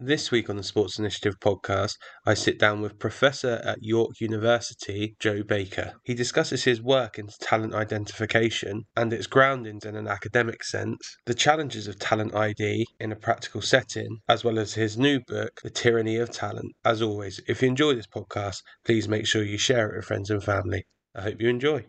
This week on the Sports Initiative podcast, I sit down with Professor at York University, Joe Baker. He discusses his work into talent identification and its groundings in an academic sense, the challenges of talent ID in a practical setting, as well as his new book, The Tyranny of Talent. As always, if you enjoy this podcast, please make sure you share it with friends and family. I hope you enjoy.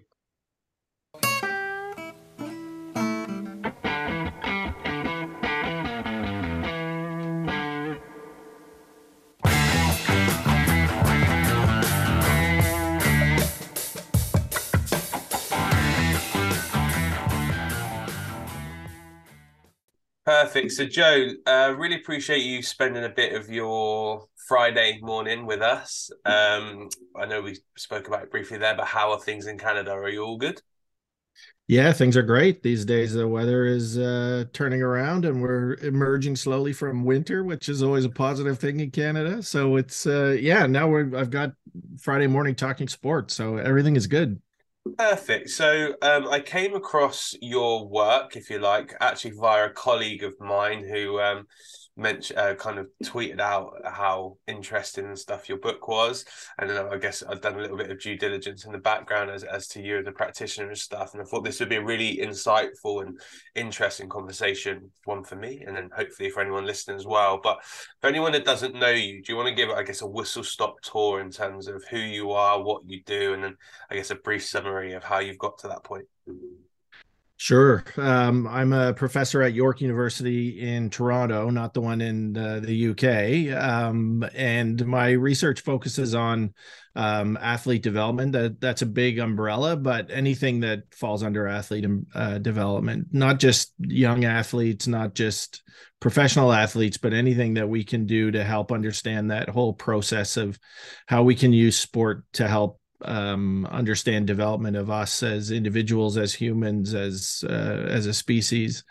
Perfect. So, Joe, uh, really appreciate you spending a bit of your Friday morning with us. Um, I know we spoke about it briefly there, but how are things in Canada? Are you all good? Yeah, things are great these days. The weather is uh, turning around, and we're emerging slowly from winter, which is always a positive thing in Canada. So it's uh, yeah. Now we're I've got Friday morning talking sports, so everything is good. Perfect. So um, I came across your work, if you like, actually via a colleague of mine who um, mentioned, uh, kind of tweeted out how interesting and stuff your book was, and then I guess I've done a little bit of due diligence in the background as as to you as a practitioner and stuff, and I thought this would be a really insightful and interesting conversation, one for me, and then hopefully for anyone listening as well. But for anyone that doesn't know you, do you want to give, I guess, a whistle stop tour in terms of who you are, what you do, and then I guess a brief summary of how you've got to that point? Sure. Um, I'm a professor at York University in Toronto, not the one in the UK. Um, and my research focuses on um, athlete development. That that's a big umbrella, but anything that falls under athlete uh, development, not just young athletes, not just professional athletes, but anything that we can do to help understand that whole process of how we can use sport to help um, understand development of us as individuals, as humans, as uh, as a species.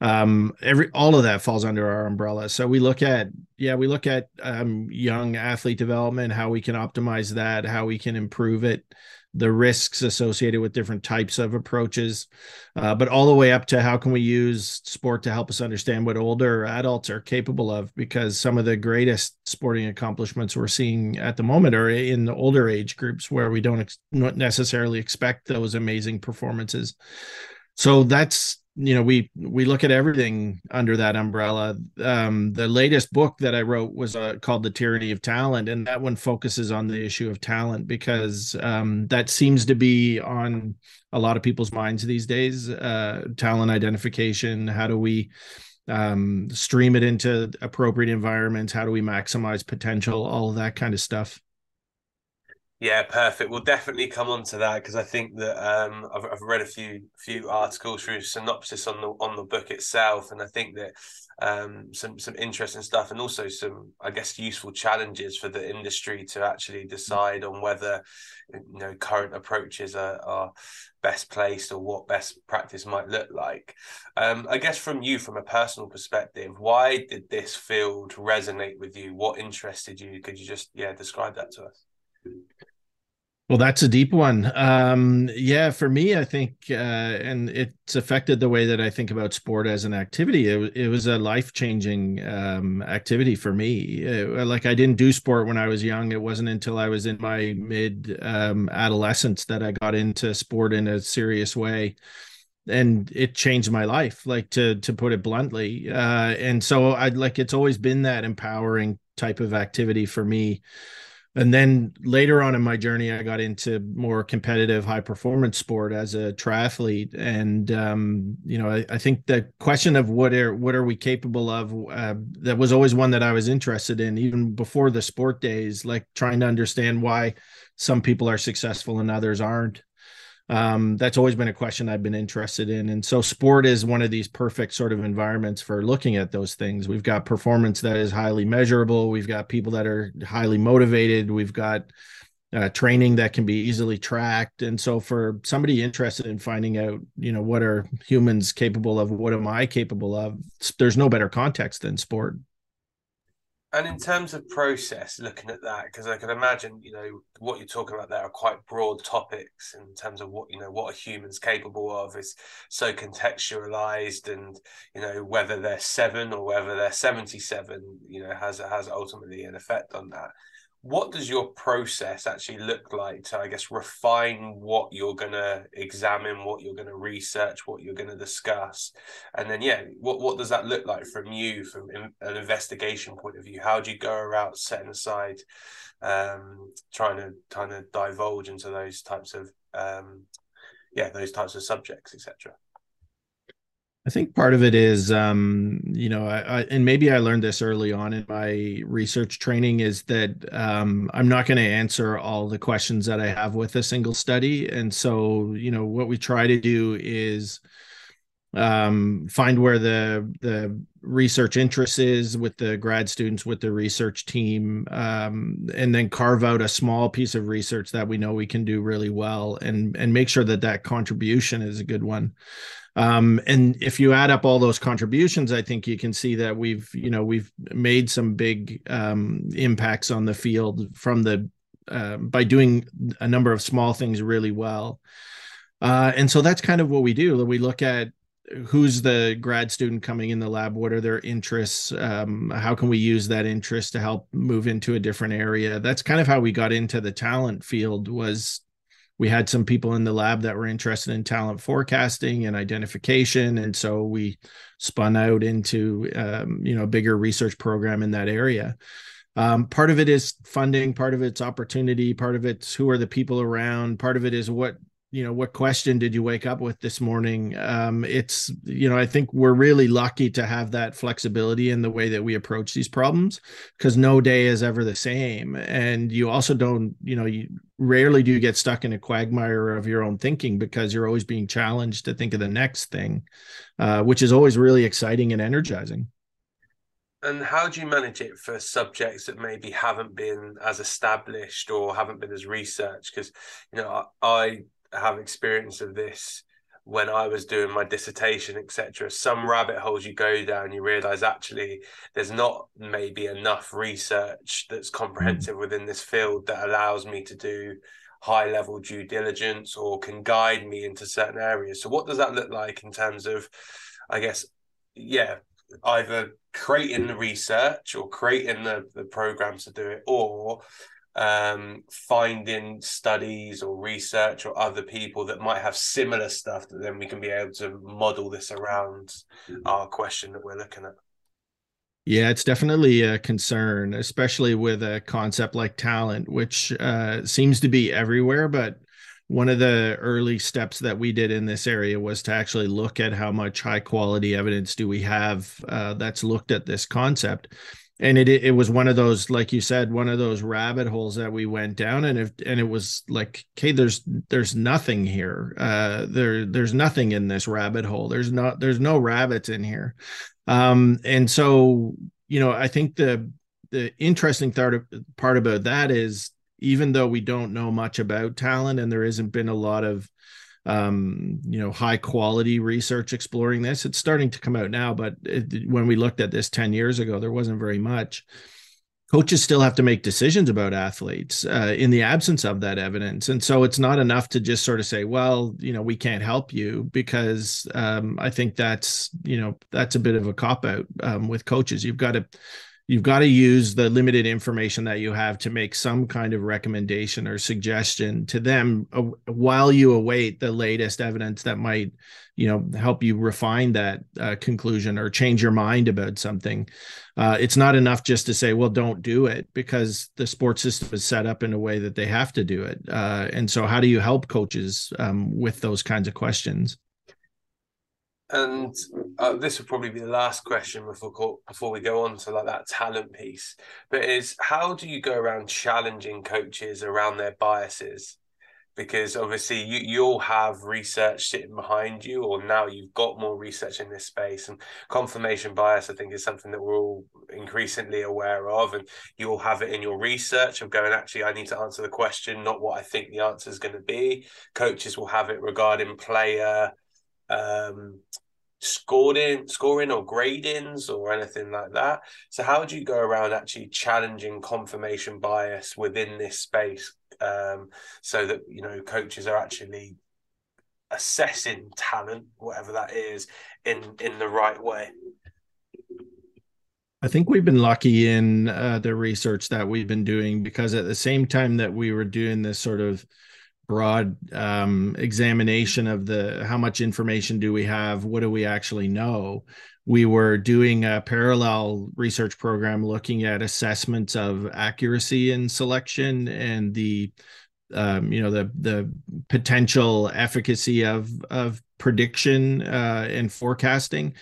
Um, every all of that falls under our umbrella. So we look at yeah, we look at um, young athlete development, how we can optimize that, how we can improve it the risks associated with different types of approaches, uh, but all the way up to how can we use sport to help us understand what older adults are capable of? Because some of the greatest sporting accomplishments we're seeing at the moment are in the older age groups where we don't ex- necessarily expect those amazing performances. So that's you know we we look at everything under that umbrella. Um the latest book that i wrote was uh, called the tyranny of talent and that one focuses on the issue of talent because um that seems to be on a lot of people's minds these days. Uh talent identification how do we um stream it into appropriate environments? How do we maximize potential? All of that kind of stuff yeah, perfect. We'll definitely come on to that because I think that um, I've, I've read a few few articles through synopsis on the on the book itself, and I think that um, some some interesting stuff and also some I guess useful challenges for the industry to actually decide on whether you know current approaches are, are best placed or what best practice might look like. Um, I guess from you, from a personal perspective, why did this field resonate with you? What interested you? Could you just yeah describe that to us? Well, that's a deep one. Um, yeah, for me, I think, uh, and it's affected the way that I think about sport as an activity. It, it was a life changing um, activity for me. Uh, like I didn't do sport when I was young. It wasn't until I was in my mid um, adolescence that I got into sport in a serious way, and it changed my life. Like to to put it bluntly. Uh, and so I like it's always been that empowering type of activity for me and then later on in my journey i got into more competitive high performance sport as a triathlete. And um, you know I, I, think the question of what are what are we capable of uh, that was always one that i was interested in even before the sport days like trying to understand why some people are successful and others aren't um, that's always been a question I've been interested in. And so sport is one of these perfect sort of environments for looking at those things. We've got performance that is highly measurable. We've got people that are highly motivated. We've got uh, training that can be easily tracked. And so for somebody interested in finding out, you know, what are humans capable of? What am I capable of? There's no better context than sport. And in terms of process, looking at that, because I can imagine, you know, what you're talking about there are quite broad topics in terms of what, you know, what a human's capable of is so contextualized and, you know, whether they're seven or whether they're 77, you know, has has ultimately an effect on that what does your process actually look like to i guess refine what you're going to examine what you're going to research what you're going to discuss? And then yeah what, what does that look like from you from an investigation point of view? How do you go around setting aside um, trying to kind of divulge into those types of um, yeah those types of subjects etc I think part of it is, um, you know, I, I, and maybe I learned this early on in my research training is that um, I'm not going to answer all the questions that I have with a single study, and so you know what we try to do is um, find where the the research interest is with the grad students with the research team um, and then carve out a small piece of research that we know we can do really well and and make sure that that contribution is a good one um, and if you add up all those contributions, I think you can see that we've, you know, we've made some big um, impacts on the field from the uh, by doing a number of small things really well. Uh, and so that's kind of what we do. We look at who's the grad student coming in the lab what are their interests um, how can we use that interest to help move into a different area that's kind of how we got into the talent field was we had some people in the lab that were interested in talent forecasting and identification and so we spun out into um, you know a bigger research program in that area. Um, part of it is funding part of it's opportunity part of it's who are the people around part of it is what you know what question did you wake up with this morning? Um, it's you know i think we're really lucky to have that flexibility in the way that we approach these problems because no day is ever the same. And you also don't you know you rarely do you get stuck in a quagmire of your own thinking because you're always being challenged to think of the next thing uh, which is always really exciting and energizing. And how do you manage it for subjects that maybe haven't been as established or haven't been as researched? Because you know I have experience of this when I was doing my dissertation, etc. Some rabbit holes you go down, you realize actually there's not maybe enough research that's hmm. comprehensive within this field that allows me to do high level due diligence or can guide me into certain areas. So, what does that look like in terms of, I guess, yeah, either creating the research or creating the, the programs to do it, or um, finding studies or research or other people that might have similar stuff that then we can be able to model this around mm-hmm. our question that we're looking at. Yeah, it's definitely a concern, especially with a concept like talent, which uh, seems to be everywhere. But one of the early steps that we did in this area was to actually look at how much high quality evidence do we have uh, that's looked at this concept and it it was one of those like you said one of those rabbit holes that we went down and if and it was like okay there's there's nothing here. Uh there there's nothing in this rabbit hole. There's not there's no rabbits in here. Um and so you know i think the the interesting part, part about that is even though we don't know much about talent and there hasn't been a lot of um, you know, high quality research exploring this. It's starting to come out now, but it, when we looked at this 10 years ago, there wasn't very much. Coaches still have to make decisions about athletes uh, in the absence of that evidence. And so it's not enough to just sort of say, well, you know, we can't help you because um, I think that's, you know, that's a bit of a cop out um, with coaches. You've got to you've got to use the limited information that you have to make some kind of recommendation or suggestion to them uh, while you await the latest evidence that might you know help you refine that uh, conclusion or change your mind about something. Uh, it's not enough just to say well don't do it because the sports system is set up in a way that they have to do it. Uh, and so how do you help coaches um, with those kinds of questions and uh, this will probably be the last question before before we go on to like that talent piece. But is how do you go around challenging coaches around their biases? Because obviously you you'll have research sitting behind you, or now you've got more research in this space. And confirmation bias, I think, is something that we're all increasingly aware of, and you'll have it in your research of going. Actually, I need to answer the question, not what I think the answer is going to be. Coaches will have it regarding player um, scoring scoring or gradings or anything like that. So how do you go around actually challenging confirmation bias within this space um, so that you know coaches are actually assessing talent whatever that is in in the right way? I think we've been lucky in uh, the research that we've been doing because at the same time that we were doing this sort of broad um, examination of the how much information do we have, what do we actually know, we were doing a parallel research program looking at assessments of accuracy in selection and the um, you know the the potential efficacy of of prediction uh, and forecasting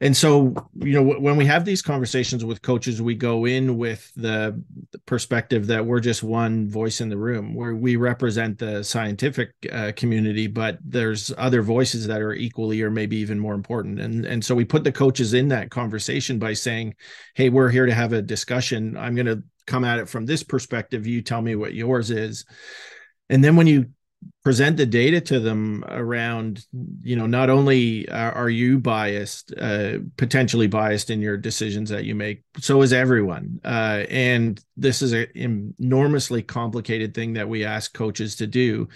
and so you know when we have these conversations with coaches we go in with the perspective that we're just one voice in the room where we represent the scientific uh, community but there's other voices that are equally or maybe even more important. And and so we put the coaches in that conversation by saying hey we're here to have a discussion. I'm going to come at it from this perspective. You tell me what yours is. And then when you present the data to them around you know not only are, are you biased uh, potentially biased in your decisions that you make so is everyone. Uh, and this is an enormously complicated thing that we ask coaches to do.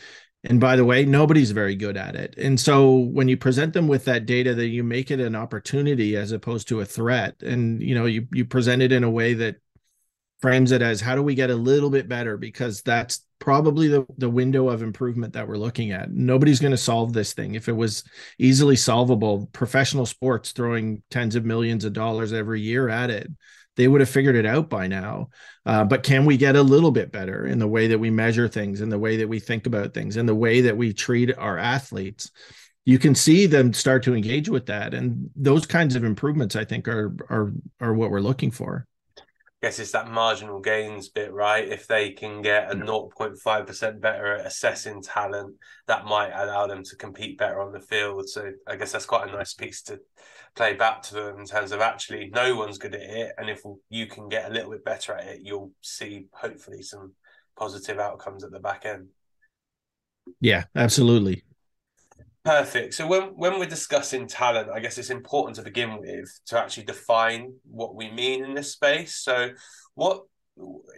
And by the way nobody's very good at it. And so when you present them with that data that you make it an opportunity as opposed to a threat. And you know you you present it in a way that frames it as how do we get a little bit better? Because that's probably the, the window of improvement that we're looking at. Nobody's going to solve this thing. If it was easily solvable professional sports throwing tens of millions of dollars every year at it they would have figured it out by now. Uh, but can we get a little bit better in the way that we measure things in the way that we think about things in the way that we treat our athletes? You can see them start to engage with that and those kinds of improvements i think are are are what we're looking for guess it's that marginal gains bit, right? If they can get a 0.5% better at assessing talent, that might allow them to compete better on the field. So I guess that's quite a nice mm-hmm. piece to play back to them in terms of actually no one's good at it. And if you can get a little bit better at it, you'll see hopefully some positive outcomes at the back end. Yeah, absolutely. Perfect. So when when we're discussing talent, I guess it's important to begin with to actually define what we mean in this space. So what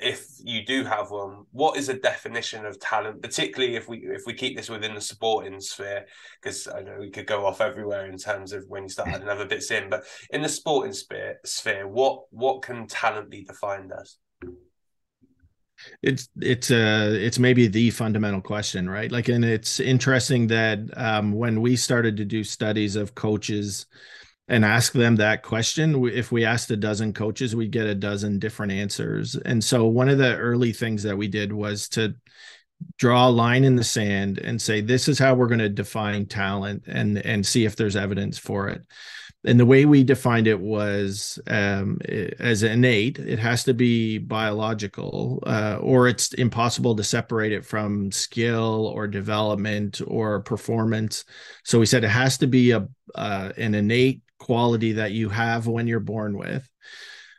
if you do have one, what is a definition of talent, particularly if we if we keep this within the sporting sphere? Because I know we could go off everywhere in terms of when you start adding other bits in, but in the sporting sphere, sphere, what what can talent be defined as? It's it's uh it's maybe the fundamental question right? Like and it's interesting that um when we started to do studies of coaches and ask them that question if we asked a dozen coaches we'd get a dozen different answers. And so one of the early things that we did was to draw a line in the sand and say this is how we're going to define talent and and see if there's evidence for it and the way we defined it was um, as innate it has to be biological uh, or it's impossible to separate it from skill or development or performance. So we said it has to be a uh, an innate quality that you have when you're born with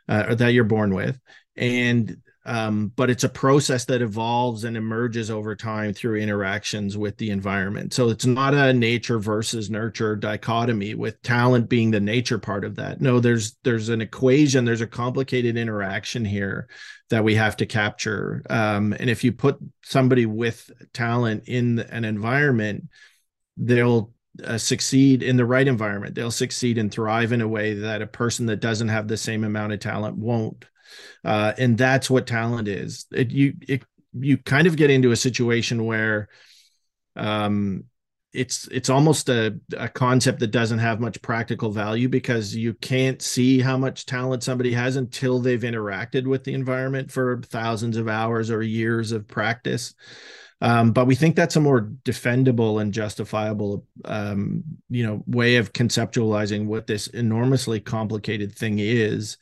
uh, or that you're born with. And um, but it's a process that evolves and emerges over time through interactions with the environment. So it's not a nature versus nurture dichotomy with talent being the nature part of that. No, there's there's an equation, there's a complicated interaction here that we have to capture. Um, and if you put somebody with talent in an environment, they'll uh, succeed in the right environment. They'll succeed and thrive in a way that a person that doesn't have the same amount of talent won't uh, and that's what talent is. It, you it, you kind of get into a situation where um, it's it's almost a, a concept that doesn't have much practical value because you can't see how much talent somebody has until they've interacted with the environment for thousands of hours or years of practice. Um, but we think that's a more defendable and justifiable, um, you know, way of conceptualizing what this enormously complicated thing is,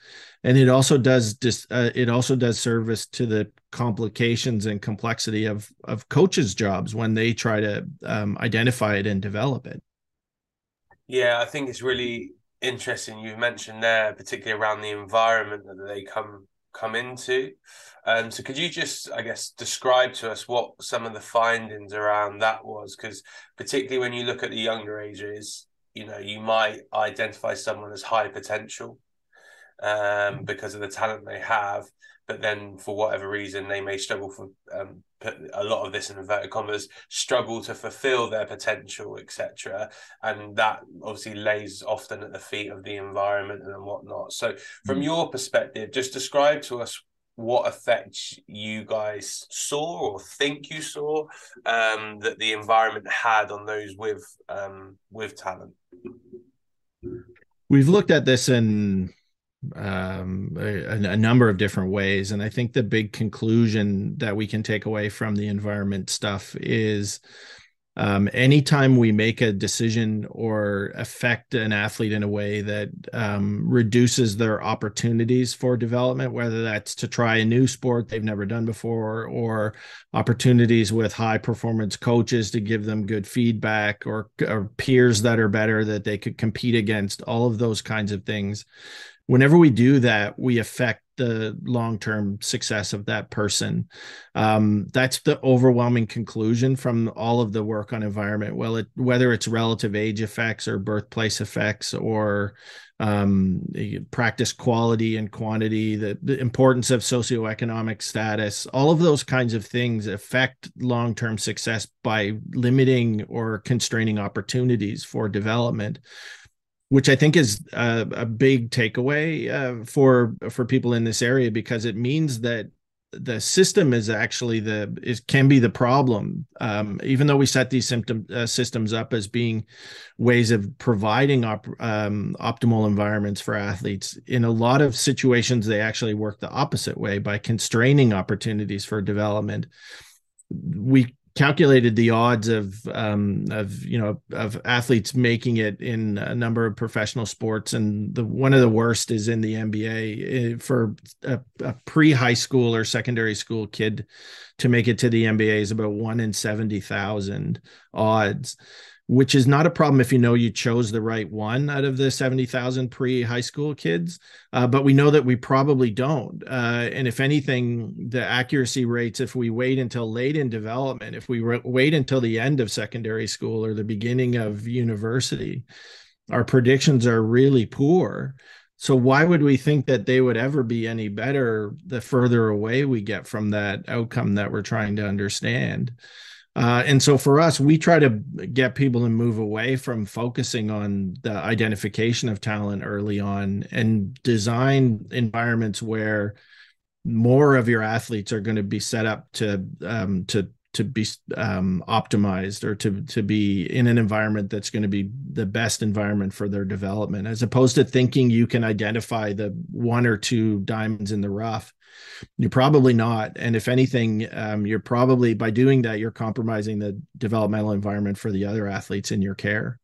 and it also does dis, uh, it also does service to the complications and complexity of of coaches' jobs when they try to um, identify it and develop it. Yeah, I think it's really interesting you mentioned there, particularly around the environment that they come come into. Um, so could you just, I guess, describe to us what some of the findings around that was? Because particularly when you look at the younger ages, you know you might identify someone as high potential um, because of the talent they have, but then for whatever reason they may struggle for um, a lot of this in inverted commas struggle to fulfill their potential etc and that obviously lays often at the feet of the environment and whatnot. So from mm. your perspective just describe to us what effect you guys saw or think you saw um, that the environment had on those with um, with talent. We've looked at this in um, a, a, number of different ways. And I think the big conclusion that we can take away from the environment stuff is um, anytime we make a decision or affect an athlete in a way that um, reduces their opportunities for development, whether that's to try a new sport they've never done before, or opportunities with high performance coaches to give them good feedback, or, or peers that are better that they could compete against, all of those kinds of things whenever we do that, we affect the long-term success of that person. Um, that's the overwhelming conclusion from all of the work on environment. Well, it, whether it's relative age effects or birthplace effects or um, practice quality and quantity, the, the importance of socioeconomic status, all of those kinds of things affect long-term success by limiting or constraining opportunities for development which I think is a, a big takeaway uh, for for people in this area because it means that the system is actually the is can be the problem um, even though we set these symptom uh, systems up as being ways of providing op, um, optimal environments for athletes in a lot of situations they actually work the opposite way by constraining opportunities for development. We calculated the odds of um, of you know of athletes making it in a number of professional sports, and the one of the worst is in the NBA eh, for a, a pre high school or secondary school kid to make it to the NBA is about one in seventy thousand odds which is not a problem if you know you chose the right one out of the 70,000 pre high school kids. Uh, but we know that we probably don't. Uh, and if anything, the accuracy rates, if we wait until late in development, if we re- wait until the end of secondary school or the beginning of university, our predictions are really poor. So why would we think that they would ever be any better the further away we get from that outcome that we're trying to understand? Uh, and so for us, we try to get people to move away from focusing on the identification of talent early on and design environments where more of your athletes are going to be set up to um, to to be um, optimized or to to be in an environment that's going to be the best environment for their development, as opposed to thinking you can identify the one or two diamonds in the rough you're probably not. And if anything, um, you're probably by doing that, you're compromising the developmental environment for the other athletes in your care.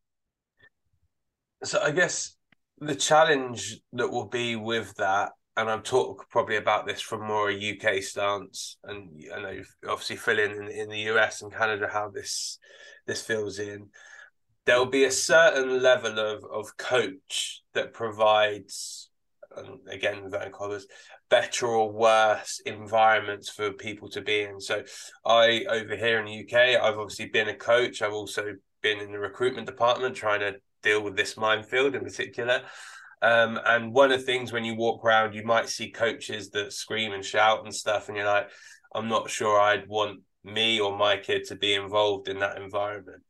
So I guess the challenge that will be with that, and I'm talk probably about this from more a UK stance, and I know obviously fill in, in in the US and Canada how this this fills in. There'll be a certain level of of coach that provides and again very colours better or worse environments for people to be in. So i over here in the uk i've obviously been a coach. I've also been in the recruitment department trying to deal with this minefield in particular um, and one of the things when you walk around you might see coaches that scream and shout and stuff and you're like i'm not sure i'd want me or my kid to be involved in that environment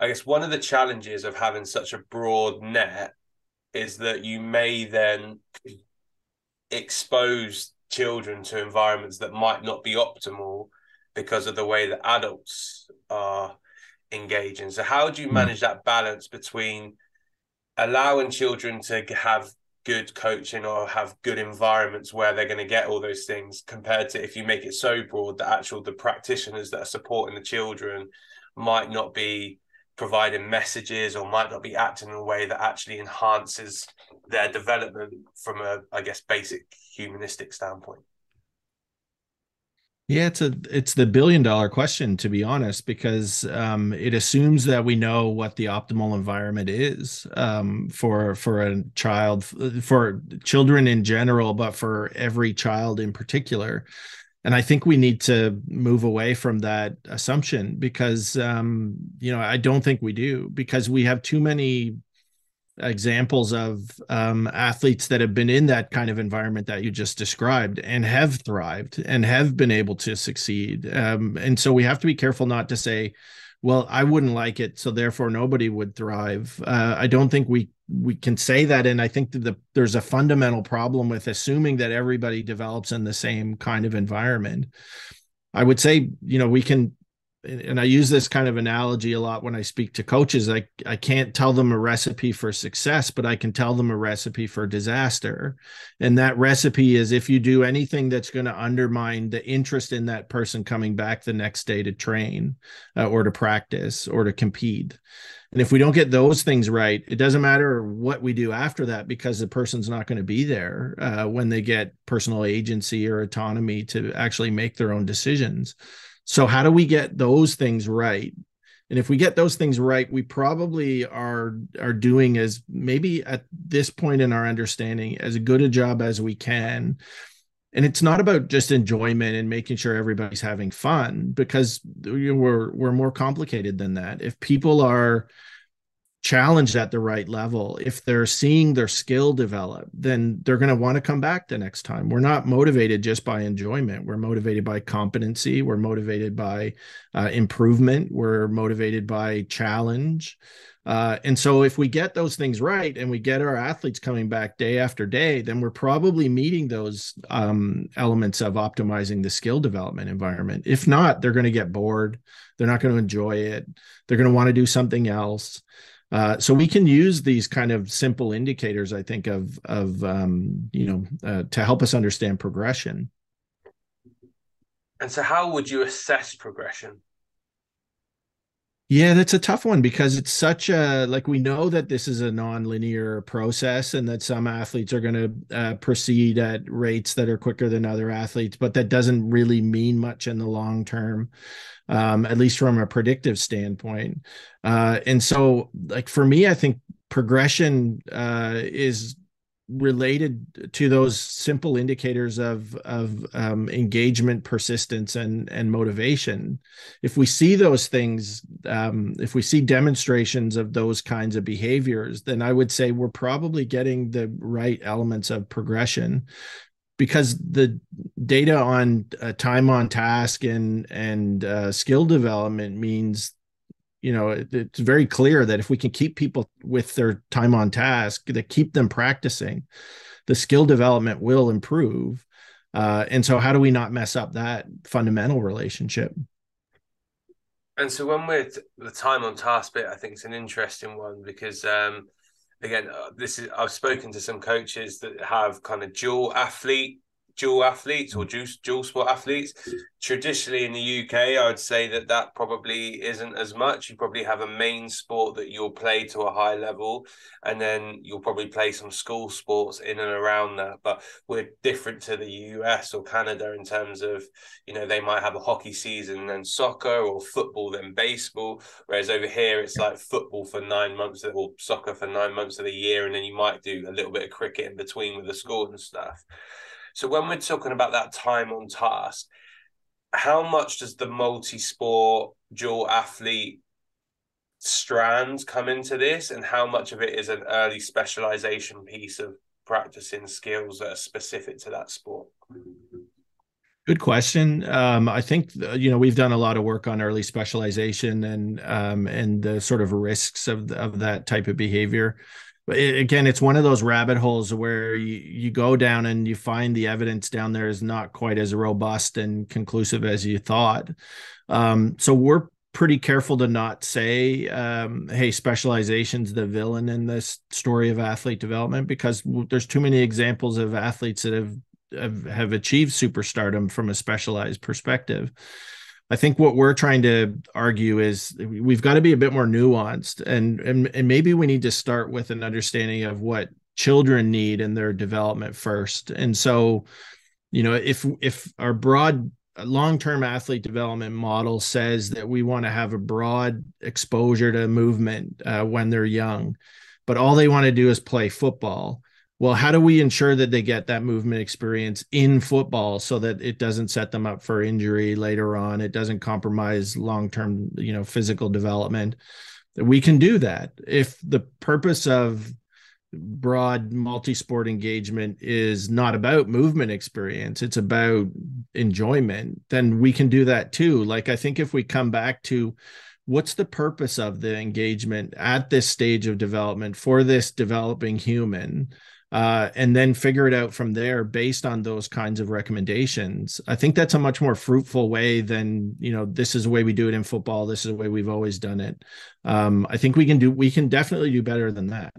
i guess one of the challenges of having such a broad net is that you may then expose children to environments that might not be optimal because of the way that adults are engaging. So, how do you hmm. manage that balance between allowing children to have good coaching or have good environments where they're going to get all those things compared to if you make it so broad that actual the practitioners that are supporting the children might not be providing messages or might not be acting in a way that actually enhances their development from a i guess basic humanistic standpoint yeah it's a it's the billion dollar question to be honest because um, it assumes that we know what the optimal environment is um, for for a child for children in general but for every child in particular. And I think we need to move away from that assumption because um, you know I don't think we do because we have too many examples of um, athletes that have been in that kind of environment that you just described and have thrived and have been able to succeed. Um, and so we have to be careful not to say, well, I wouldn't like it, so therefore nobody would thrive. Uh, I don't think we we can say that, and I think that the, there's a fundamental problem with assuming that everybody develops in the same kind of environment. I would say, you know, we can and I use this kind of analogy a lot when I speak to coaches. I, I can't tell them a recipe for success, but I can tell them a recipe for disaster. And that recipe is if you do anything that's going to undermine the interest in that person coming back the next day to train uh, or to practice or to compete. And if we don't get those things right, it doesn't matter what we do after that because the person's not going to be there uh, when they get personal agency or autonomy to actually make their own decisions. So how do we get those things right? And if we get those things right, we probably are are doing as maybe at this point in our understanding as good a job as we can. And it's not about just enjoyment and making sure everybody's having fun because we're we're more complicated than that. If people are challenged at the right level, if they're seeing their skill develop, then they're going to want to come back the next time. We're not motivated just by enjoyment. We're motivated by competency. We're motivated by uh, improvement. We're motivated by challenge. Uh, and so, if we get those things right and we get our athletes coming back day after day, then we're probably meeting those um, elements of optimizing the skill development environment. If not, they're going to get bored. They're not going to enjoy it. They're going to want to do something else. Uh, so we can use these kind of simple indicators, I think, of of um, you know uh, to help us understand progression. And so, how would you assess progression? Yeah, that's a tough one because it's such a like we know that this is a non-linear process and that some athletes are going to uh, proceed at rates that are quicker than other athletes, but that doesn't really mean much in the long term, um, at least from a predictive standpoint. Uh, and so, like for me, I think progression uh, is related to those simple indicators of of um, engagement, persistence, and and motivation. If we see those things, um, if we see demonstrations of those kinds of behaviors, then I would say we're probably getting the right elements of progression. Because the data on uh, time on task and and uh, skill development means you know it, it's very clear that if we can keep people with their time on task that keep them practicing the skill development will improve. Uh, and so how do we not mess up that fundamental relationship? And so when we're the time on task bit i think it's an interesting one because um, again uh, this is i've spoken to some coaches that have kind of dual athlete dual athletes or dual, dual sport athletes. Traditionally in the UK, I would say that that probably isn't as much. You probably have a main sport that you'll play to a high level, and then you'll probably play some school sports in and around that. But we're different to the US or Canada in terms of, you know, they might have a hockey season, then soccer, or football, then baseball. Whereas over here, it's like football for nine months or soccer for nine months of the year, and then you might do a little bit of cricket in between with the school and stuff. So when we're talking about that time on task, how much does the multi-sport dual athlete strand come into this, and how much of it is an early specialization piece of practicing skills that are specific to that sport? Good question. Um, I think you know we've done a lot of work on early specialization and um, and the sort of risks of of that type of behavior again, it's one of those rabbit holes where you, you go down and you find the evidence down there is not quite as robust and conclusive as you thought. Um, so we're pretty careful to not say, um, "Hey, specialization's the villain in this story of athlete development," because there's too many examples of athletes that have, have achieved superstardom from a specialized perspective. I think what we're trying to argue is we've got to be a bit more nuanced and, and and maybe we need to start with an understanding of what children need in their development first. And so, you know, if if our broad long-term athlete development model says that we want to have a broad exposure to movement uh, when they're young, but all they want to do is play football well how do we ensure that they get that movement experience in football so that it doesn't set them up for injury later on? It doesn't compromise long-term you know physical development. We can do that. If the purpose of broad multi-sport engagement is not about movement experience it's about enjoyment then we can do that too. Like i think if we come back to what's the purpose of the engagement at this stage of development for this developing human uh, and then figure it out from there based on those kinds of recommendations. I think that's a much more fruitful way than you know this is the way we do it in football. This is the way we've always done it. Um, i think we can do we can definitely do better than that.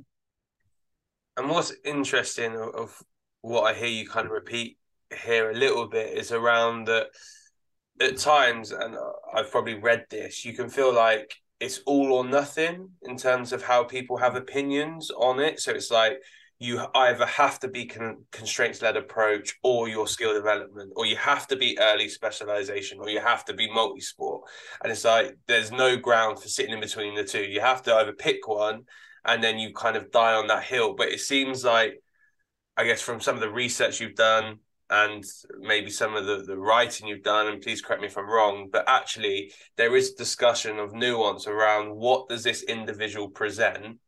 And what's interesting of, of what i hear you kind of repeat here a little bit is around that at times, and I've probably read this, you can feel like it's all or nothing in terms of how people have opinions on it. So it's like you either have to be con- constraints led approach or your skill development, or you have to be early specialization, or you have to be multi sport. And it's like there's no ground for sitting in between the two. You have to either pick one and then you kind of die on that hill. But it seems like, I guess, from some of the research you've done, and maybe some of the, the writing you've done, and please correct me if I'm wrong, but actually there is discussion of nuance around what does this individual present,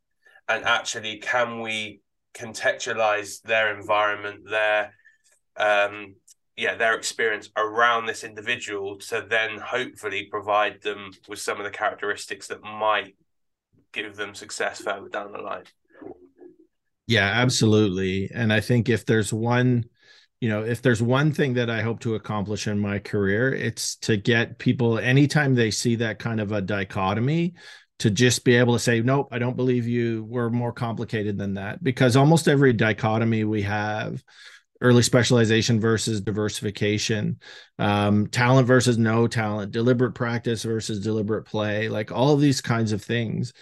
and actually can we contextualize their environment, their um, yeah, their experience around this individual to then hopefully provide them with some of the characteristics that might give them success further down the line. Yeah, absolutely. And I think if there's one you know, if there's one thing that I hope to accomplish in my career, it's to get people anytime they see that kind of a dichotomy to just be able to say, nope, I don't believe you. We're more complicated than that. Because almost every dichotomy we have, early specialization versus diversification, um, talent versus no talent, deliberate practice versus deliberate play, like all of these kinds of things,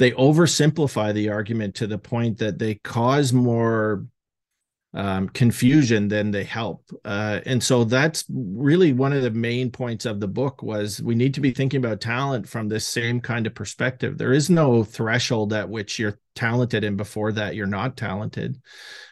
they oversimplify the argument to the point that they cause more um, confusion than they help. Uh, and so that's really one of the main points of the book was we need to be thinking about talent from this same kind of perspective. There is no threshold at which you're talented and before that you're not talented.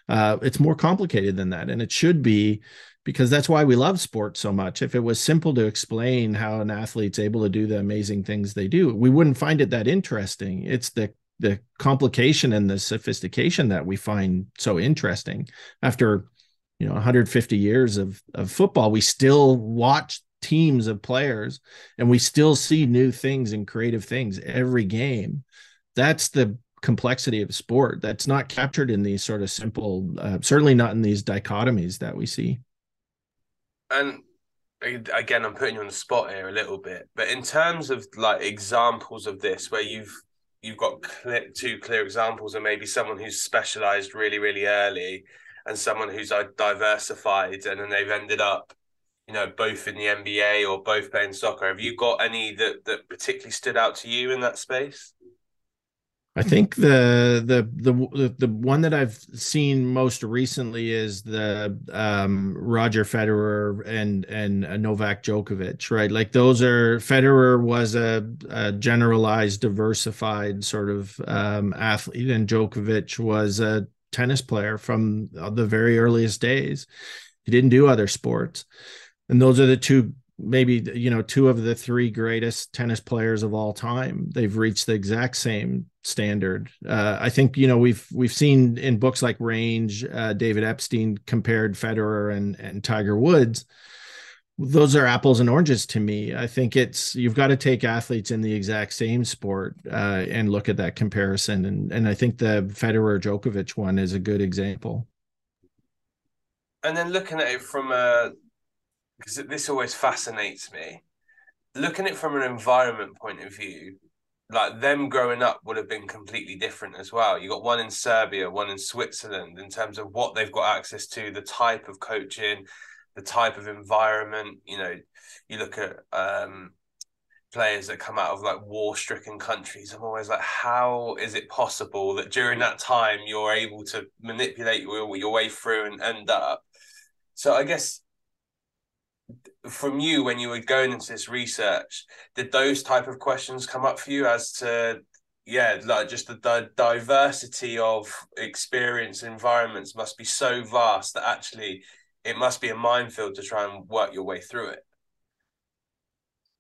Uh, it's more complicated than that, and it should be because that's why we love sports so much. If it was simple to explain how an athlete's able to do the amazing things they do, we wouldn't find it that interesting. It's the the complication and the sophistication that we find so interesting. After you know 150 years of of football we still watch teams of players and we still see new things and creative things every game. That's the complexity of sport that's not captured in these sort of simple uh, certainly not in these dichotomies that we see. And again i'm putting you on the spot here a little bit but in terms of like examples of this where you've you've got two clear examples of maybe someone who's specialized really really early and someone who's diversified and then they've ended up you know both in the NBA or both playing soccer. Have you got any that that particularly stood out to you in that space I think the, the the the one that I've seen most recently is the um, Roger Federer and and Novak Djokovic, right? Like those are Federer was a, a generalized, diversified sort of um, athlete, and Djokovic was a tennis player from the very earliest days. He didn't do other sports, and those are the two maybe you know two of the three greatest tennis players of all time. They've reached the exact same standard. Uh, i think you know we've we've seen in books like range uh, david epstein compared federer and and tiger woods those are apples and oranges to me. I think it's you've got to take athletes in the exact same sport uh, and look at that comparison. And and i think the federer djokovic one is a good example. And then looking at it from a because this always fascinates me. Looking at it from an environment point of view, like them growing up would have been completely different as well. You got one in Serbia, one in Switzerland, in terms of what they've got access to, the type of coaching, the type of environment. You know, you look at um, players that come out of like war-stricken countries. I'm always like, how is it possible that during that time you're able to manipulate your, your way through and end up? So I guess from you when you were going into this research did those type of questions come up for you as to yeah like just the, the diversity of experience environments must be so vast that actually it must be a minefield to try and work your way through it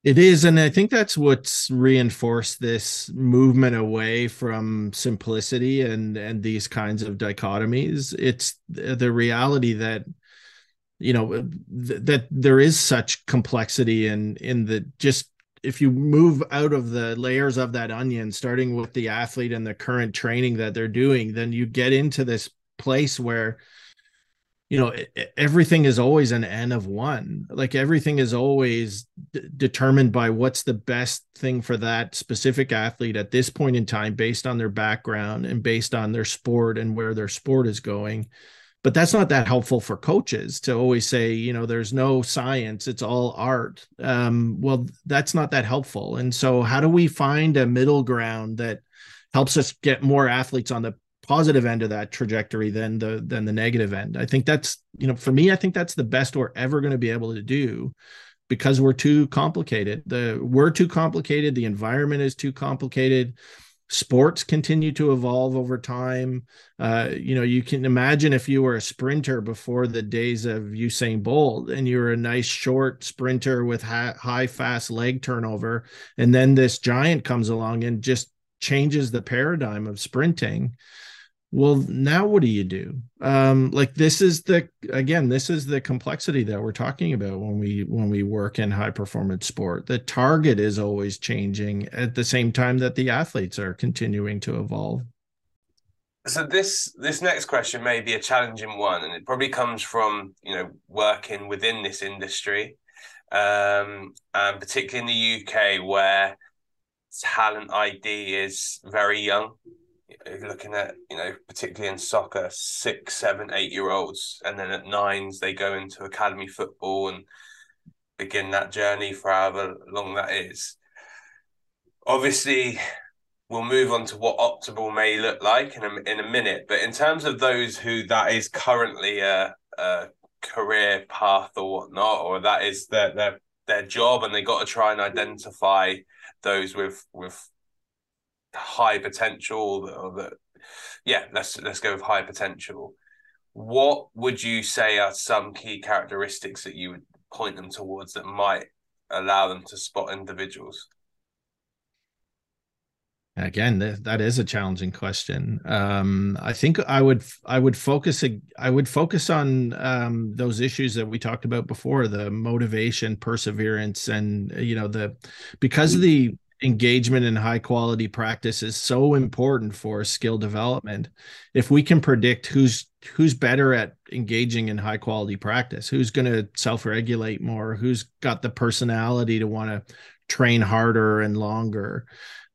It is, and I think that's what's reinforced this movement away from simplicity and and these kinds of dichotomies. It's the reality that you know th- that there is such complexity in in the just if you move out of the layers of that onion starting with the athlete and the current training that they're doing then you get into this place where you know everything is always an n of one. Like everything is always d- determined by what's the best thing for that specific athlete at this point in time based on their background and based on their sport and where their sport is going but that's not that helpful for coaches to always say you know there's no science it's all art um, well that's not that helpful and so how do we find a middle ground that helps us get more athletes on the positive end of that trajectory than the than the negative end. I think that's you know for me I think that's the best we're ever going to be able to do because we're too complicated. The we're too complicated, the environment is too complicated. Sports continue to evolve over time. Uh, you know, you can imagine if you were a sprinter before the days of Usain Bolt and you were a nice short sprinter with high, high fast leg turnover, and then this giant comes along and just changes the paradigm of sprinting well now what do you do? Um like this is the again this is the complexity that we're talking about when we when we work in high performance sport. The target is always changing at the same time that the athletes are continuing to evolve. So this this next question may be a challenging one and it probably comes from you know working within this industry um and particularly in the uk where talent id is very young looking at, you know, particularly in soccer, six, seven, eight year olds, and then at nines they go into academy football and begin that journey for however long that is. Obviously, we'll move on to what optimal may look like in a, in a minute, but in terms of those who that is currently a, a career path or whatnot, or that is their their their job, and they got to try and identify those with with high potential or that yeah let's let's go with high potential. What would you say are some key characteristics that you would point them towards that might allow them to spot individuals? Again that is a challenging question. Um, i think i would i would focus i would focus on um, those issues that we talked about before the motivation perseverance and you know the because of the engagement in high quality practice is so important for skill development. If we can predict who's who's better at engaging in high quality practice who's going to self-regulate more who's got the personality to want to train harder and longer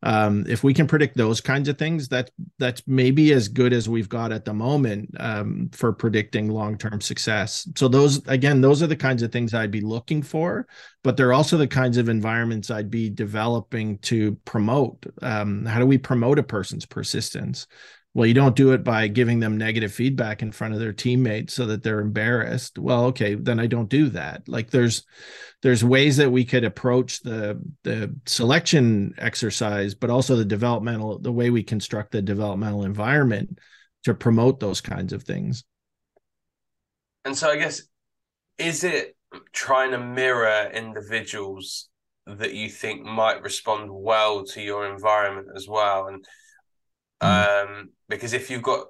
um, if we can predict those kinds of things, that that's maybe as good as we've got at the moment um, for predicting long-term success. So those again, those are the kinds of things I'd be looking for, but they're also the kinds of environments I'd be developing to promote. Um, how do we promote a person's persistence? Well you don't do it by giving them negative feedback in front of their teammates so that they're embarrassed. Well okay then i don't do that. Like there's there's ways that we could approach the the selection exercise but also the developmental the way we construct the developmental environment to promote those kinds of things. And so i guess is it trying to mirror individuals that you think might respond well to your environment as well? And Mm. Um, because if you've got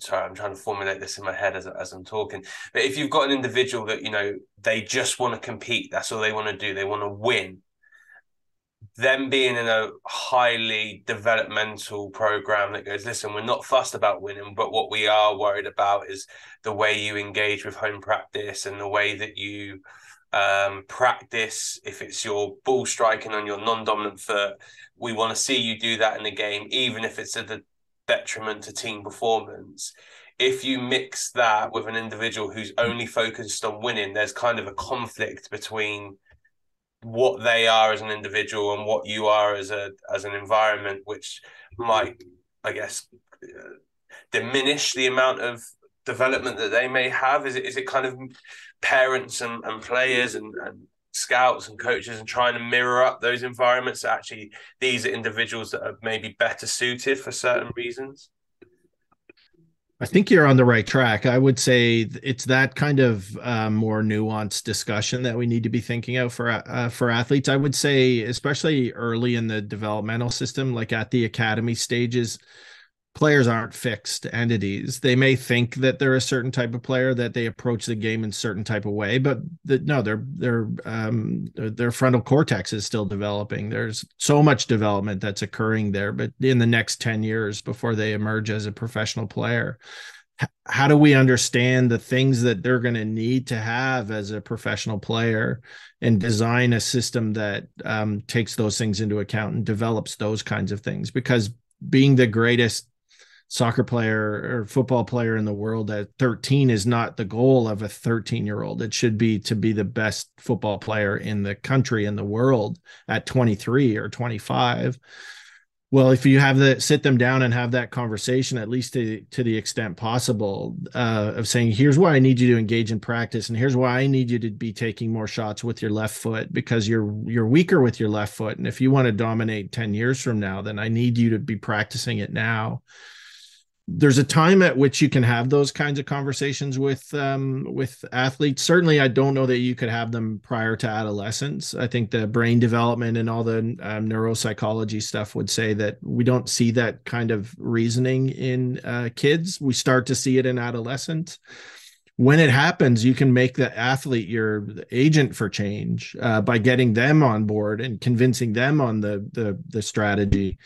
sorry, I'm trying to formulate this in my head as, as I'm talking. But if you've got an individual that, you know, they just want to compete, that's all they want to do, they want to win. Them being in a highly developmental program that goes, listen, we're not fussed about winning, but what we are worried about is the way you engage with home practice and the way that you um, practice, if it's your ball striking on your non dominant foot, we want to see you do that in the game, even if it's at the detriment to team performance. If you mix that with an individual who's only focused on winning, there's kind of a conflict between what they are as an individual and what you are as a as an environment, which might, I guess, uh, diminish the amount of development that they may have? Is it is it kind of parents and, and players and, and scouts and coaches and trying to mirror up those environments? Actually, these are individuals that are maybe better suited for certain reasons. I think you're on the right track. I would say it's that kind of uh, more nuanced discussion that we need to be thinking of for uh, for athletes. I would say, especially early in the developmental system, like at the academy stages, players aren't fixed entities. They may think that they're a certain type of player that they approach the game in certain type of way, but the, no, their their um their frontal cortex is still developing. There's so much development that's occurring there, but in the next 10 years before they emerge as a professional player. How do we understand the things that they're going to need to have as a professional player and design a system that um, takes those things into account and develops those kinds of things? Because being the greatest soccer player or football player in the world at 13 is not the goal of a 13 year old. It should be to be the best football player in the country in the world at 23 or 25. Well, if you have the sit them down and have that conversation, at least to, to the extent possible, uh, of saying, here's why I need you to engage in practice, and here's why I need you to be taking more shots with your left foot because you're you're weaker with your left foot. And if you want to dominate 10 years from now, then I need you to be practicing it now there's a time at which you can have those kinds of conversations with um, with athletes. Certainly, I don't know that you could have them prior to adolescence. I think the brain development and all the um, neuropsychology stuff would say that we don't see that kind of reasoning in uh, kids. We start to see it in adolescents. When it happens, you can make the athlete your agent for change uh, by getting them on board and convincing them on the the, the strategy.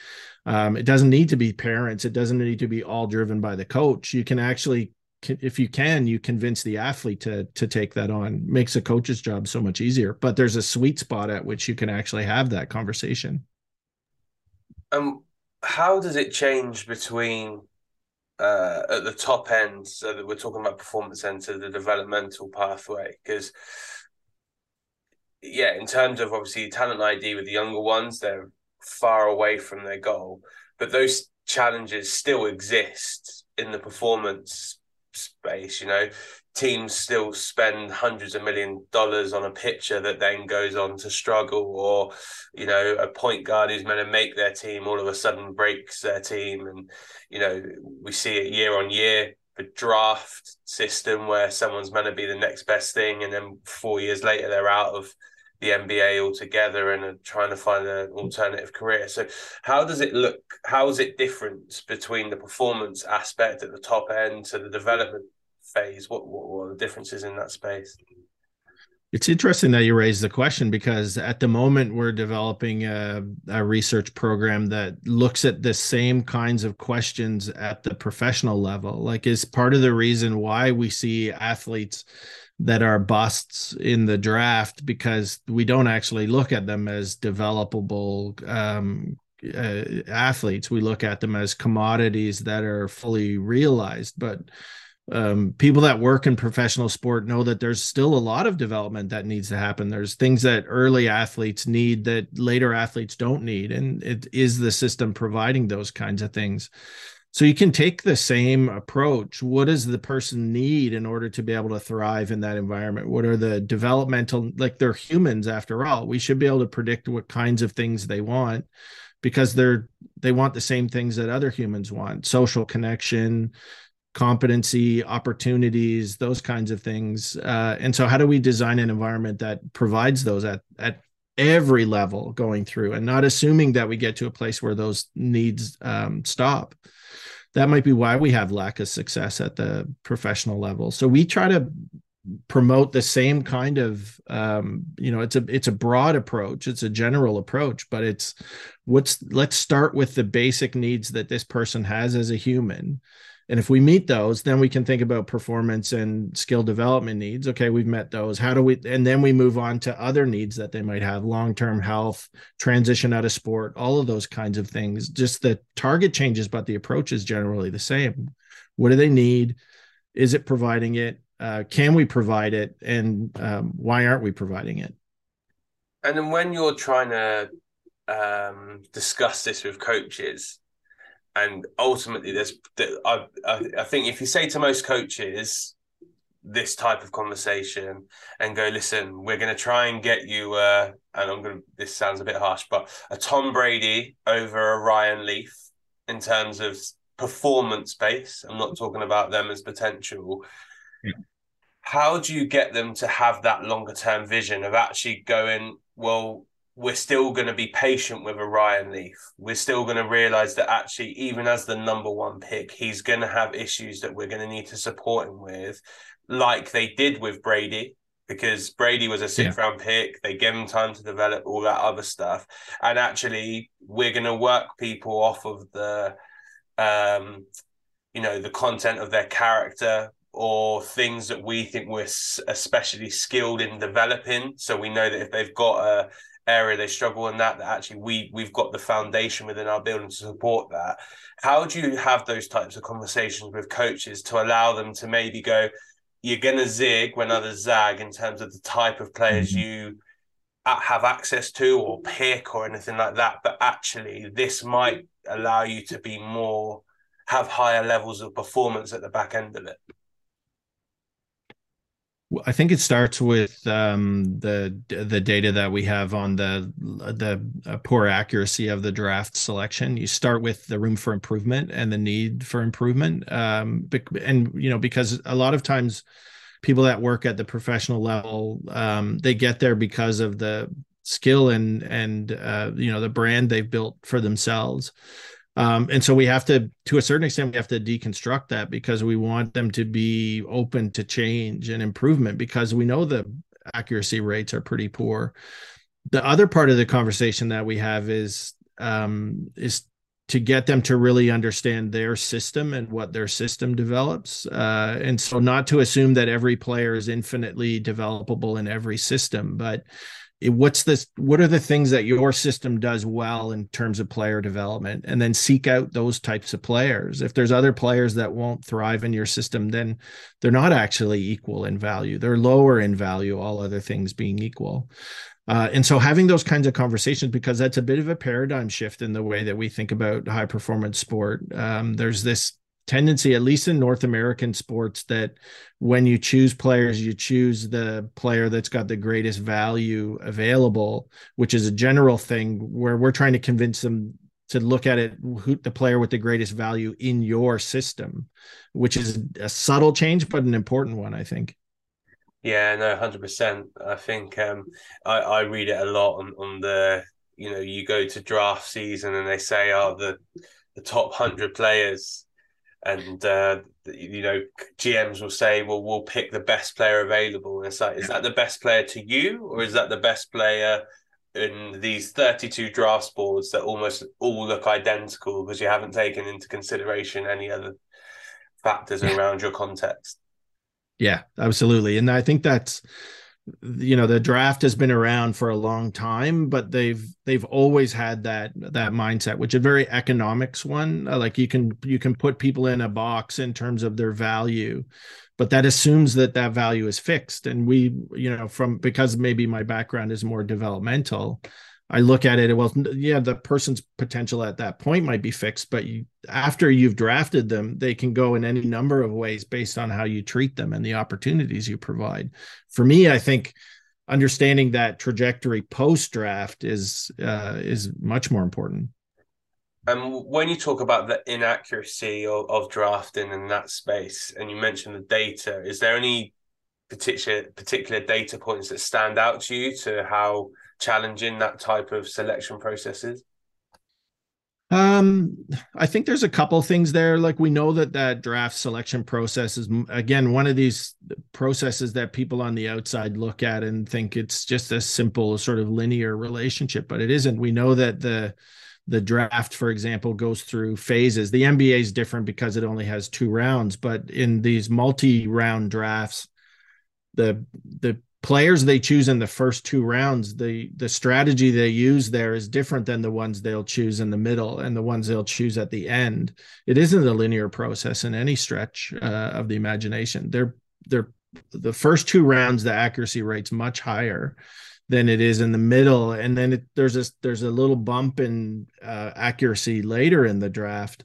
Um, it doesn't need to be parents. It doesn't need to be all driven by the coach. You can actually, if you can, you convince the athlete to to take that on. Makes a coach's job so much easier. But there's a sweet spot at which you can actually have that conversation. Um, how does it change between uh, at the top end? So that we're talking about performance center, the developmental pathway, because yeah, in terms of obviously talent ID with the younger ones, they're far away from their goal. But those challenges still exist in the performance space. You know, teams still spend hundreds of million dollars on a pitcher that then goes on to struggle, or you know, a point guard who's meant to make their team all of a sudden breaks their team, and you know, we see it year on year. The draft system where someone's meant to be the next best thing, and then four years later they're out of the NBA altogether and are trying to find an alternative career. So, how does it look? How is it different between the performance aspect at the top end to the development phase? What what, what are the differences in that space? It's interesting that you raised the question because at the moment we're developing a, a, research program that looks at the same kinds of questions at the professional level. Like, is part of the reason why we see athletes that are busts in the draft because we don't actually look at them as developable um, uh, athletes. We look at them as commodities that are fully realized. But um, people that work in professional sport know that there's still a lot of development that needs to happen. There's things that early athletes need that later athletes don't need. And it is the system providing those kinds of things. So you can take the same approach. What does the person need in order to be able to thrive in that environment? What are the developmental, like they're humans after all. We should be able to predict what kinds of things they want because they're they want the same things that other humans want social connection competency opportunities those kinds of things. Uh, and so how do we design an environment that provides those at at every level going through and not assuming that we get to a place where those needs um, stop? That might be why we have lack of success at the professional level. So we try to promote the same kind of um, you know it's a it's a broad approach it's a general approach but it's what's let's start with the basic needs that this person has as a human and if we meet those, then we can think about performance and skill development needs. Okay, we've met those. How do we, and then we move on to other needs that they might have long term health, transition out of sport, all of those kinds of things. Just the target changes, but the approach is generally the same. What do they need? Is it providing it? Uh, can we provide it? And um, why aren't we providing it? And then when you're trying to um, discuss this with coaches, and ultimately there's I, I think if you say to most coaches this type of conversation and go listen we're going to try and get you uh and i'm going to this sounds a bit harsh but a tom brady over a ryan leaf in terms of performance base. I'm not talking about them as potential. Yeah. How do you get them to have that longer term vision of actually going, well, we're still going to be patient with a Ryan Leaf. We're still going to realize that actually, even as the number one pick, he's going to have issues that we're going to need to support him with, like they did with Brady, because Brady was a sixth yeah. round pick. They gave him time to develop all that other stuff. And actually, we're going to work people off of the, um, you know, the content of their character or things that we think we're especially skilled in developing. So we know that if they've got a area they struggle in that that actually we we've got the foundation within our building to support that how do you have those types of conversations with coaches to allow them to maybe go you're going to zig when others zag in terms of the type of players mm-hmm. you have access to or pick or anything like that but actually this might allow you to be more have higher levels of performance at the back end of it I think it starts with um, the the data that we have on the the uh, poor accuracy of the draft selection. You start with the room for improvement and the need for improvement, um, and you know because a lot of times people that work at the professional level um, they get there because of the skill and and uh, you know the brand they've built for themselves um, and so we have to, to a certain extent, we have to deconstruct that because we want them to be open to change and improvement because we know the accuracy rates are pretty poor. The other part of the conversation that we have is um, is to get them to really understand their system and what their system develops. Uh, and so not to assume that every player is infinitely developable in every system, but what's this what are the things that your system does well in terms of player development? And then seek out those types of players. If there's other players that won't thrive in your system then they're not actually equal in value. They're lower in value all other things being equal. Uh, and so having those kinds of conversations because that's a bit of a paradigm shift in the way that we think about high performance sport. Um, there's this tendency, at least in North American sports, that when you choose players, you choose the player that's got the greatest value available, which is a general thing where we're trying to convince them to look at it who the player with the greatest value in your system, which is a subtle change, but an important one, I think. Yeah, no, hundred percent. I think um, I, I read it a lot on, on the you know you go to draft season and they say oh the the top hundred players and uh, you know GMs will say, "Well, we'll pick the best player available." And it's like, is that the best player to you, or is that the best player in these thirty-two draft boards that almost all look identical because you haven't taken into consideration any other factors around your context? Yeah, absolutely, and I think that's you know the draft has been around for a long time but they've they've always had that that mindset which is a very economics one. Uh, like you can you can put people in a box in terms of their value but that assumes that that value is fixed. And we you know from because maybe my background is more developmental I look at it, well, yeah, the person's potential at that point might be fixed, but you, after you've drafted them, they can go in any number of ways based on how you treat them and the opportunities you provide. For me, I think understanding that trajectory post draft is uh, is much more important. And when you talk about the inaccuracy of, of drafting in that space, and you mentioned the data, is there any particular particular data points that stand out to you to how challenging that type of selection processes? Um, I think there's a couple things there. Like we know that that draft selection process is again one of these processes that people on the outside look at and think it's just a simple sort of linear relationship, but it isn't. We know that the the draft, for example, goes through phases. The NBA is different because it only has two rounds, but in these multi-round drafts, the the players they choose in the first two rounds the the strategy they use there is different than the ones they'll choose in the middle and the ones they'll choose at the end. It isn't a linear process in any stretch uh, of the imagination. They're they're the first two rounds the accuracy rate's much higher than it is in the middle. And then it, there's a there's a little bump in uh, accuracy later in the draft.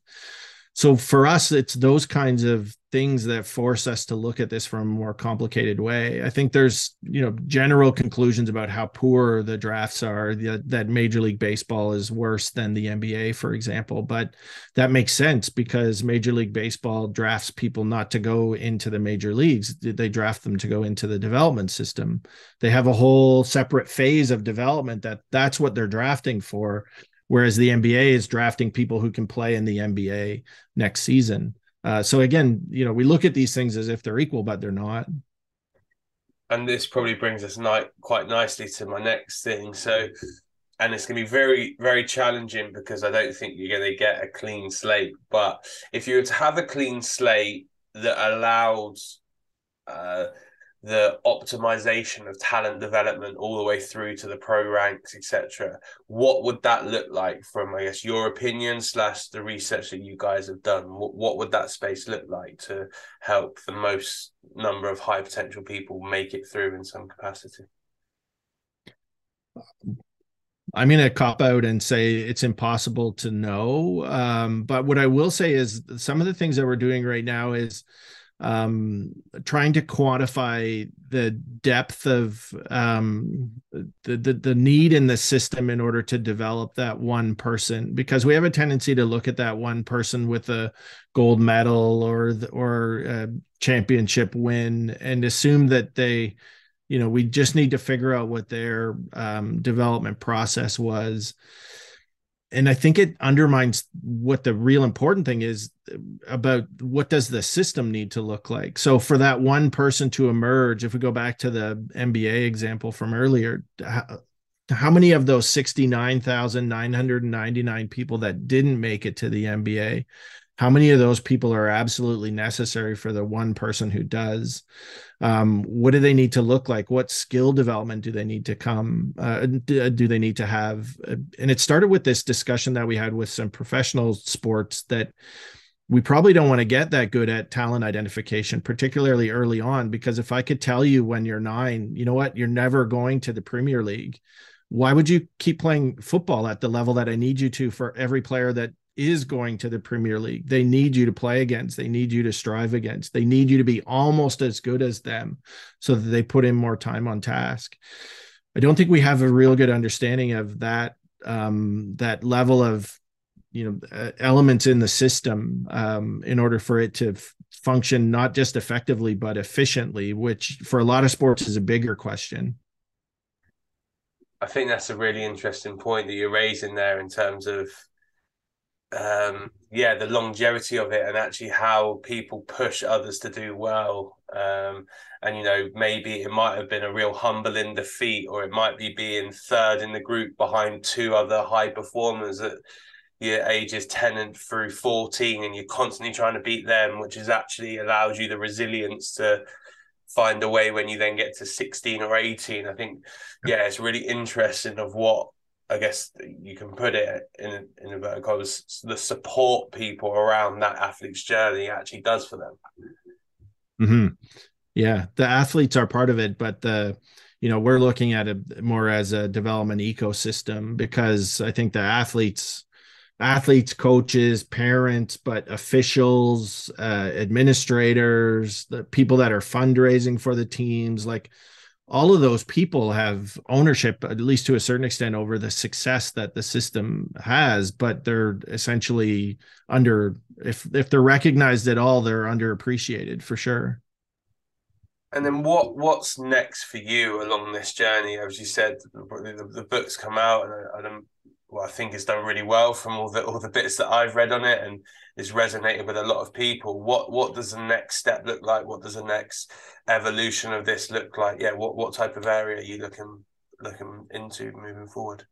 So for us it's those kinds of things that force us to look at this from a more complicated way. I think there's, you know, general conclusions about how poor the drafts are, that Major League Baseball is worse than the NBA, for example. But that makes sense because Major League Baseball drafts people not to go into the major leagues, they draft them to go into the development system. They have a whole separate phase of development that that's what they're drafting for. Whereas the NBA is drafting people who can play in the NBA next season. Uh, so again, you know, we look at these things as if they're equal, but they're not. And this probably brings us quite nicely to my next thing. So, and it's going to be very, very challenging because I don't think you're going to get a clean slate. But if you were to have a clean slate that allowed uh, the optimization of talent development all the way through to the pro ranks etc what would that look like from i guess your opinion slash the research that you guys have done what, what would that space look like to help the most number of high potential people make it through in some capacity I'm going to cop out and say it's impossible to know. Um, but what I will say is some of the things that we're doing right now is um, trying to quantify the depth of um, the, the, the need in the system in order to develop that one person because we have a tendency to look at that one person with a gold medal or or a championship win and assume that they you know we just need to figure out what their um, development process was and I think it undermines what the real important thing is about what does the system need to look like. So for that one person to emerge, if we go back to the NBA example from earlier, how, how many of those 69,999 people that didn't make it to the NBA how many of those people are absolutely necessary for the one person who does? Um, what do they need to look like? What skill development do they need to come uh, do, do, they need to have? And it started with this discussion that we had with some professional sports that we probably don't want to get that good at talent identification particularly early on because if i could tell you when you're nine you know what? You're never going to the premier league. Why would you keep playing football at the level that I need you to for every player that is going to the Premier League. They need you to play against, they need you to strive against, they need you to be almost as good as them so that they put in more time on task. I don't think we have a real good understanding of that um, that level of you know uh, elements in the system um, in order for it to f- function not just effectively but efficiently which for a lot of sports is a bigger question i think that's a really interesting point that you're raising there in terms of um, yeah, the longevity of it and actually how people push others to do well. Um, and you know, maybe it might have been a real humbling defeat, or it might be being third in the group behind two other high performers at your ages 10 and through 14, and you're constantly trying to beat them, which is actually allows you the resilience to find a way when you then get to 16 or 18. I think, yeah, it's really interesting of what I guess you can put it in in inverted commas, the support people around that athlete's journey actually does for them. Mm-hmm. Yeah, the athletes are part of it, but the you know we're looking at it more as a development ecosystem because I think the athletes athletes coaches parents but officials uh, administrators the people that are fundraising for the teams like all of those people have ownership at least to a certain extent over the success that the system has but they're essentially under if if they're recognized at all they're underappreciated for sure. And then what what's next for you along this journey? As you said the, the, the books come out and I, don't well, I think it's done really well from all the all the bits that I've read on it, and it's resonated with a lot of people. What what does the next step look like? What does the next evolution of this look like? Yeah, what what type of area are you looking looking into moving forward?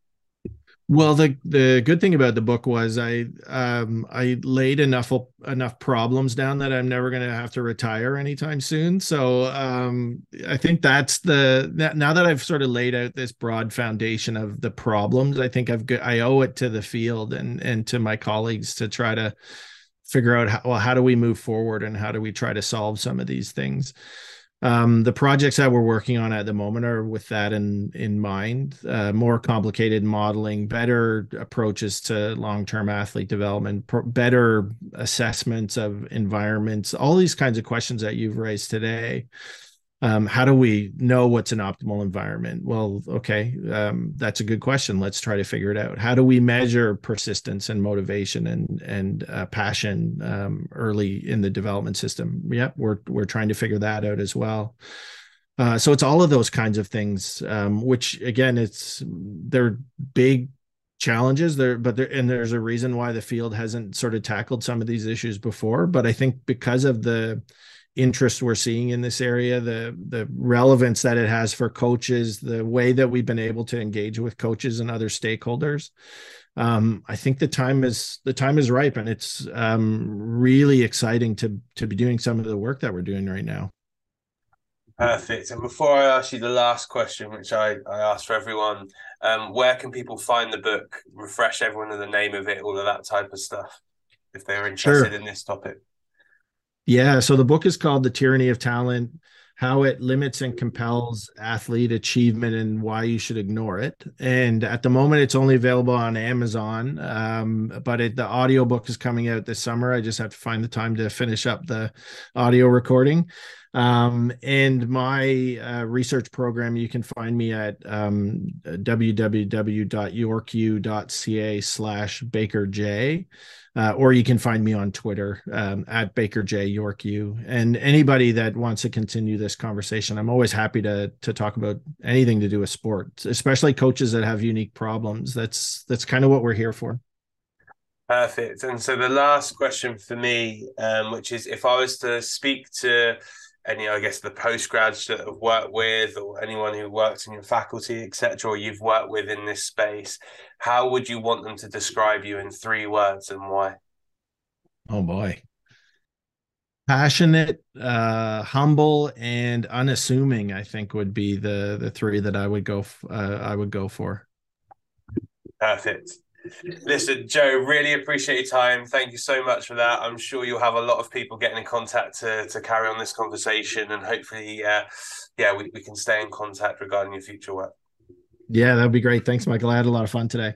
Well, the the good thing about the book was I um I laid enough enough problems down that I'm never going to have to retire anytime soon. So um I think that's the now that I've sort of laid out this broad foundation of the problems, I think I've I owe it to the field and and to my colleagues to try to figure out how well how do we move forward and how do we try to solve some of these things Um, the projects that we're working on at the moment are with that in in mind. Uh, more complicated modeling, better approaches to long term athlete development, pro- better assessments of environments, all these kinds of questions that you've raised today um, how do we know what's an optimal environment? Well okay um, that's a good question. Let's try to figure it out. How do we measure persistence and motivation and and uh, passion um, early in the development system? Yep we're we're trying to figure that out as well. Uh, so it's all of those kinds of things um, which again it's they're big challenges. There but there and there's a reason why the field hasn't sort of tackled some of these issues before. But i think because of the interest we're seeing in this area, the the relevance that it has for coaches, the way that we've been able to engage with coaches and other stakeholders. Um, I think the time is the time is ripe, and it's um, really exciting to to be doing some of the work that we're doing right now. Perfect. And before I ask you the last question, which I, I ask for everyone, um, where can people find the book? Refresh everyone of the name of it, all of that type of stuff, if they're interested sure. in this topic. Yeah. So the book is called The Tyranny of Talent How It Limits and Compels Athlete Achievement and Why You Should Ignore It. And at the moment, it's only available on Amazon, um, but it, the audio book is coming out this summer. I just have to find the time to finish up the audio recording. Um, and my uh, research program, you can find me at um, www.yorku.ca slash bakerj. Uh, or you can find me on Twitter um, at Baker J York And anybody that wants to continue this conversation, I'm always happy to to talk about anything to do with sport, especially coaches that have unique problems. That's that's kind of what we're here for. Perfect. And so the last question for me, um, which is if I was to speak to any, I guess, the postgrads that have worked with, or anyone who works in your faculty, etc., or you've worked with in this space, how would you want them to describe you in three words and why? Oh boy, passionate, uh, humble, and unassuming. I think would be the the three that I would go. Uh, I would go for. Perfect. Listen, Joe, really appreciate your time. Thank you so much for that. I'm sure you'll have a lot of people getting in contact to, to carry on this conversation, and hopefully, uh, yeah, we, we can stay in contact regarding your future work. Yeah, that'd be great. Thanks, Michael. I had a lot of fun today.